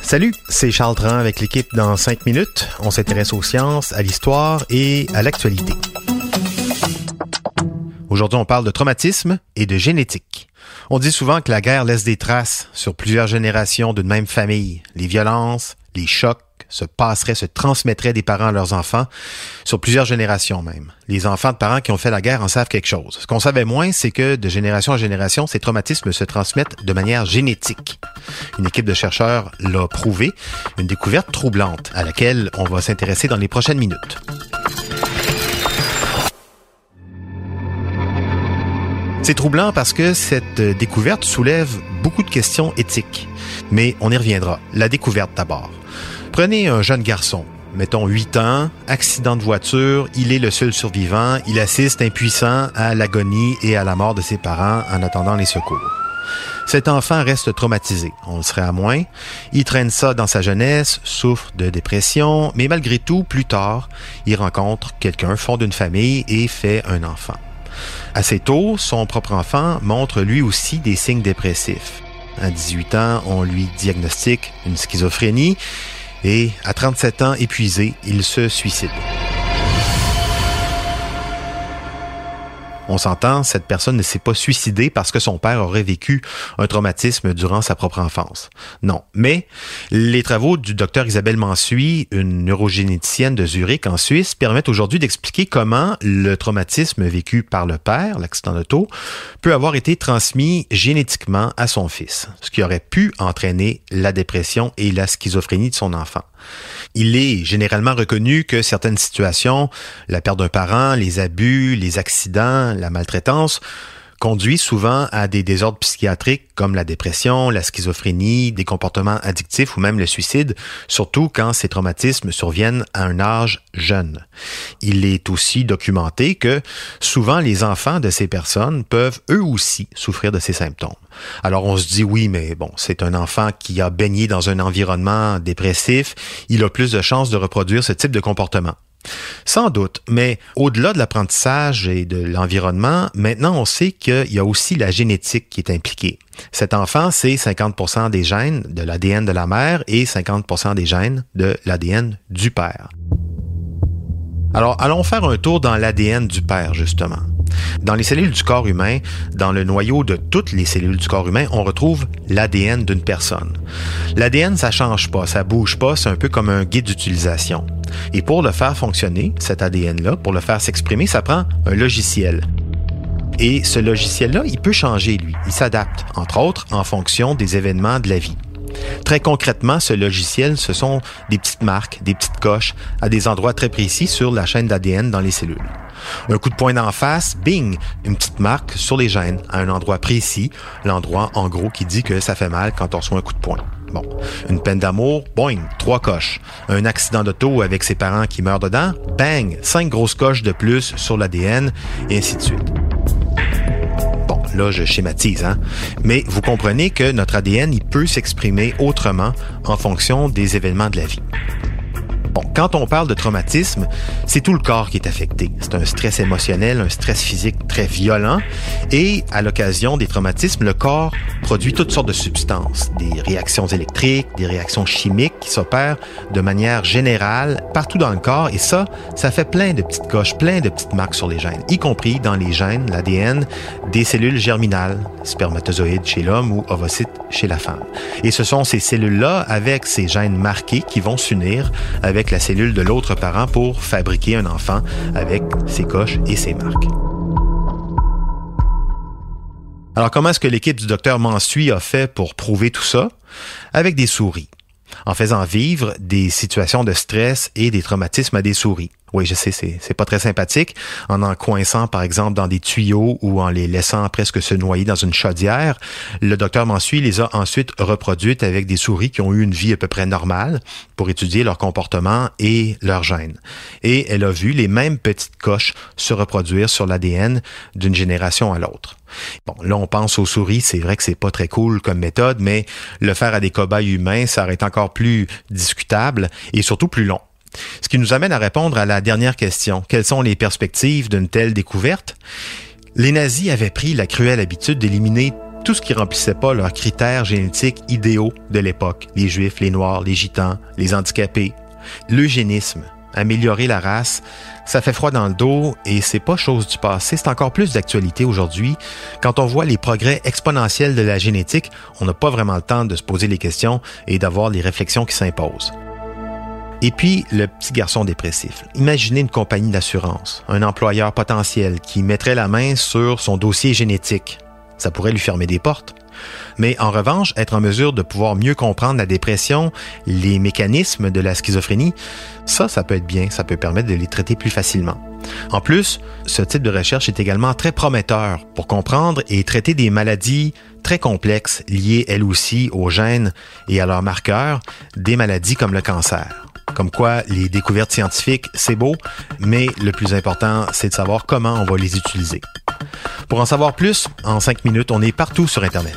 Salut, c'est Charles Tran avec l'équipe dans 5 minutes. On s'intéresse aux sciences, à l'histoire et à l'actualité. Aujourd'hui, on parle de traumatisme et de génétique. On dit souvent que la guerre laisse des traces sur plusieurs générations d'une même famille. Les violences, les chocs, se passerait, se transmettrait des parents à leurs enfants, sur plusieurs générations même. Les enfants de parents qui ont fait la guerre en savent quelque chose. Ce qu'on savait moins, c'est que de génération en génération, ces traumatismes se transmettent de manière génétique. Une équipe de chercheurs l'a prouvé, une découverte troublante à laquelle on va s'intéresser dans les prochaines minutes. C'est troublant parce que cette découverte soulève beaucoup de questions éthiques. Mais on y reviendra. La découverte d'abord. Prenez un jeune garçon, mettons 8 ans, accident de voiture, il est le seul survivant, il assiste impuissant à l'agonie et à la mort de ses parents en attendant les secours. Cet enfant reste traumatisé, on le serait à moins. Il traîne ça dans sa jeunesse, souffre de dépression, mais malgré tout, plus tard, il rencontre quelqu'un, fonde une famille et fait un enfant. Assez tôt, son propre enfant montre lui aussi des signes dépressifs. À 18 ans, on lui diagnostique une schizophrénie et à 37 ans épuisé, il se suicide. On s'entend, cette personne ne s'est pas suicidée parce que son père aurait vécu un traumatisme durant sa propre enfance. Non. Mais les travaux du docteur Isabelle Mansuy, une neurogénéticienne de Zurich en Suisse, permettent aujourd'hui d'expliquer comment le traumatisme vécu par le père, l'accident d'auto, peut avoir été transmis génétiquement à son fils, ce qui aurait pu entraîner la dépression et la schizophrénie de son enfant. Il est généralement reconnu que certaines situations, la perte d'un parent, les abus, les accidents, la maltraitance, conduit souvent à des désordres psychiatriques comme la dépression, la schizophrénie, des comportements addictifs ou même le suicide, surtout quand ces traumatismes surviennent à un âge jeune. Il est aussi documenté que souvent les enfants de ces personnes peuvent eux aussi souffrir de ces symptômes. Alors on se dit oui, mais bon, c'est un enfant qui a baigné dans un environnement dépressif, il a plus de chances de reproduire ce type de comportement. Sans doute, mais au-delà de l'apprentissage et de l'environnement, maintenant on sait qu'il y a aussi la génétique qui est impliquée. Cet enfant, c'est 50% des gènes de l'ADN de la mère et 50% des gènes de l'ADN du père. Alors, allons faire un tour dans l'ADN du père, justement. Dans les cellules du corps humain, dans le noyau de toutes les cellules du corps humain, on retrouve l'ADN d'une personne. L'ADN, ça change pas, ça bouge pas, c'est un peu comme un guide d'utilisation. Et pour le faire fonctionner, cet ADN-là, pour le faire s'exprimer, ça prend un logiciel. Et ce logiciel-là, il peut changer, lui. Il s'adapte, entre autres, en fonction des événements de la vie. Très concrètement, ce logiciel, ce sont des petites marques, des petites coches à des endroits très précis sur la chaîne d'ADN dans les cellules. Un coup de poing d'en face, bing, une petite marque sur les gènes à un endroit précis, l'endroit en gros qui dit que ça fait mal quand on reçoit un coup de poing. Bon, une peine d'amour, boing, trois coches. Un accident d'auto avec ses parents qui meurent dedans, bang, cinq grosses coches de plus sur l'ADN, et ainsi de suite. Là, je schématise, hein. Mais vous comprenez que notre ADN, il peut s'exprimer autrement en fonction des événements de la vie. Bon, quand on parle de traumatisme, c'est tout le corps qui est affecté. C'est un stress émotionnel, un stress physique très violent. Et à l'occasion des traumatismes, le corps produit toutes sortes de substances, des réactions électriques, des réactions chimiques qui s'opèrent de manière générale partout dans le corps. Et ça, ça fait plein de petites coches, plein de petites marques sur les gènes, y compris dans les gènes, l'ADN, des cellules germinales, spermatozoïdes chez l'homme ou ovocytes chez la femme. Et ce sont ces cellules-là, avec ces gènes marqués, qui vont s'unir avec la cellule de l'autre parent pour fabriquer un enfant avec ses coches et ses marques. Alors comment est-ce que l'équipe du docteur Mansuy a fait pour prouver tout ça? Avec des souris, en faisant vivre des situations de stress et des traumatismes à des souris. Oui, je sais, c'est, pas très sympathique. En en coinçant, par exemple, dans des tuyaux ou en les laissant presque se noyer dans une chaudière, le docteur Mansuy les a ensuite reproduites avec des souris qui ont eu une vie à peu près normale pour étudier leur comportement et leur gène. Et elle a vu les mêmes petites coches se reproduire sur l'ADN d'une génération à l'autre. Bon, là, on pense aux souris, c'est vrai que c'est pas très cool comme méthode, mais le faire à des cobayes humains, ça aurait été encore plus discutable et surtout plus long. Ce qui nous amène à répondre à la dernière question. Quelles sont les perspectives d'une telle découverte? Les nazis avaient pris la cruelle habitude d'éliminer tout ce qui remplissait pas leurs critères génétiques idéaux de l'époque, les juifs, les noirs, les gitans, les handicapés. L'eugénisme, améliorer la race, ça fait froid dans le dos et c'est pas chose du passé, c'est encore plus d'actualité aujourd'hui. Quand on voit les progrès exponentiels de la génétique, on n'a pas vraiment le temps de se poser les questions et d'avoir les réflexions qui s'imposent. Et puis, le petit garçon dépressif. Imaginez une compagnie d'assurance, un employeur potentiel qui mettrait la main sur son dossier génétique. Ça pourrait lui fermer des portes. Mais en revanche, être en mesure de pouvoir mieux comprendre la dépression, les mécanismes de la schizophrénie, ça, ça peut être bien, ça peut permettre de les traiter plus facilement. En plus, ce type de recherche est également très prometteur pour comprendre et traiter des maladies très complexes liées elles aussi aux gènes et à leurs marqueurs, des maladies comme le cancer. Comme quoi, les découvertes scientifiques, c'est beau, mais le plus important, c'est de savoir comment on va les utiliser. Pour en savoir plus, en cinq minutes, on est partout sur Internet.